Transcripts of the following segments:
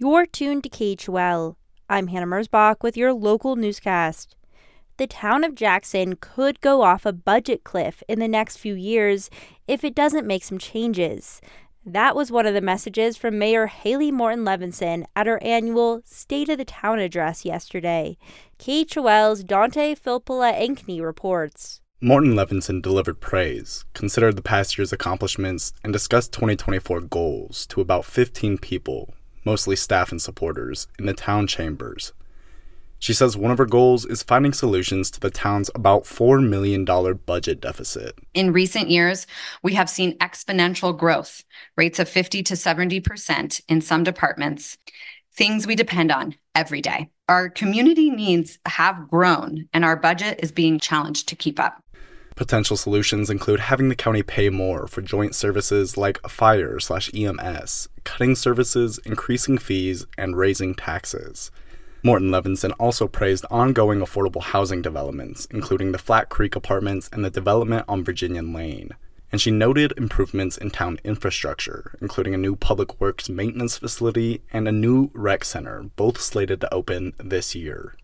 You're tuned to KHOL. I'm Hannah Mersbach with your local newscast. The town of Jackson could go off a budget cliff in the next few years if it doesn't make some changes. That was one of the messages from Mayor Hailey Morton Levinson at her annual State of the Town address yesterday. KHOL's Dante Filpula Ankney reports. Morton Levinson delivered praise, considered the past year's accomplishments, and discussed 2024 goals to about 15 people mostly staff and supporters, in the town chambers. She says one of her goals is finding solutions to the town's about $4 million budget deficit. In recent years, we have seen exponential growth, rates of 50 to 70% in some departments, things we depend on every day. Our community needs have grown, and our budget is being challenged to keep up. Potential solutions include having the county pay more for joint services like fire slash EMS, cutting services, increasing fees, and raising taxes. Morton Levinson also praised ongoing affordable housing developments, including the Flat Creek apartments and the development on Virginia Lane. And she noted improvements in town infrastructure, including a new public works maintenance facility and a new rec center, both slated to open this year.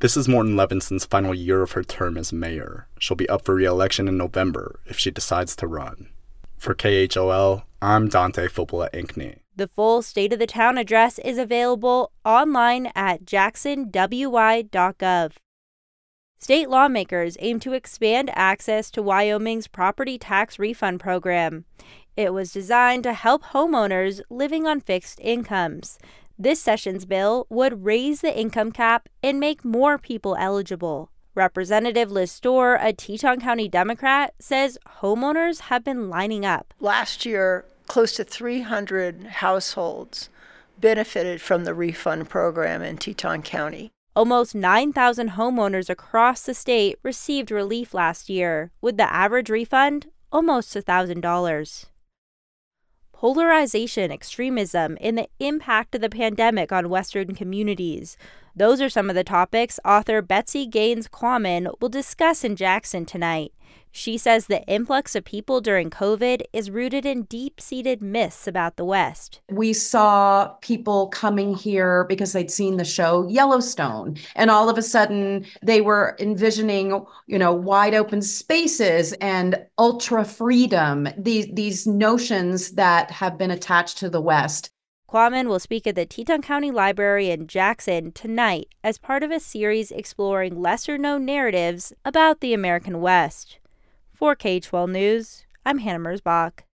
This is Morton Levinson's final year of her term as mayor. She'll be up for re election in November if she decides to run. For KHOL, I'm Dante Filpula Ankney. The full State of the Town address is available online at jacksonwy.gov. State lawmakers aim to expand access to Wyoming's property tax refund program. It was designed to help homeowners living on fixed incomes. This session's bill would raise the income cap and make more people eligible. Representative Liz Storer, a Teton County Democrat, says homeowners have been lining up. Last year, close to 300 households benefited from the refund program in Teton County. Almost 9,000 homeowners across the state received relief last year, with the average refund almost $1,000 polarization, extremism, and the impact of the pandemic on Western communities. Those are some of the topics author Betsy Gaines Quammen will discuss in Jackson tonight. She says the influx of people during COVID is rooted in deep seated myths about the West. We saw people coming here because they'd seen the show Yellowstone, and all of a sudden they were envisioning, you know, wide open spaces and ultra freedom, these, these notions that have been attached to the West. Quammen will speak at the Teton County Library in Jackson tonight as part of a series exploring lesser known narratives about the American West. For KHOL News, I'm Hannah Mersbach.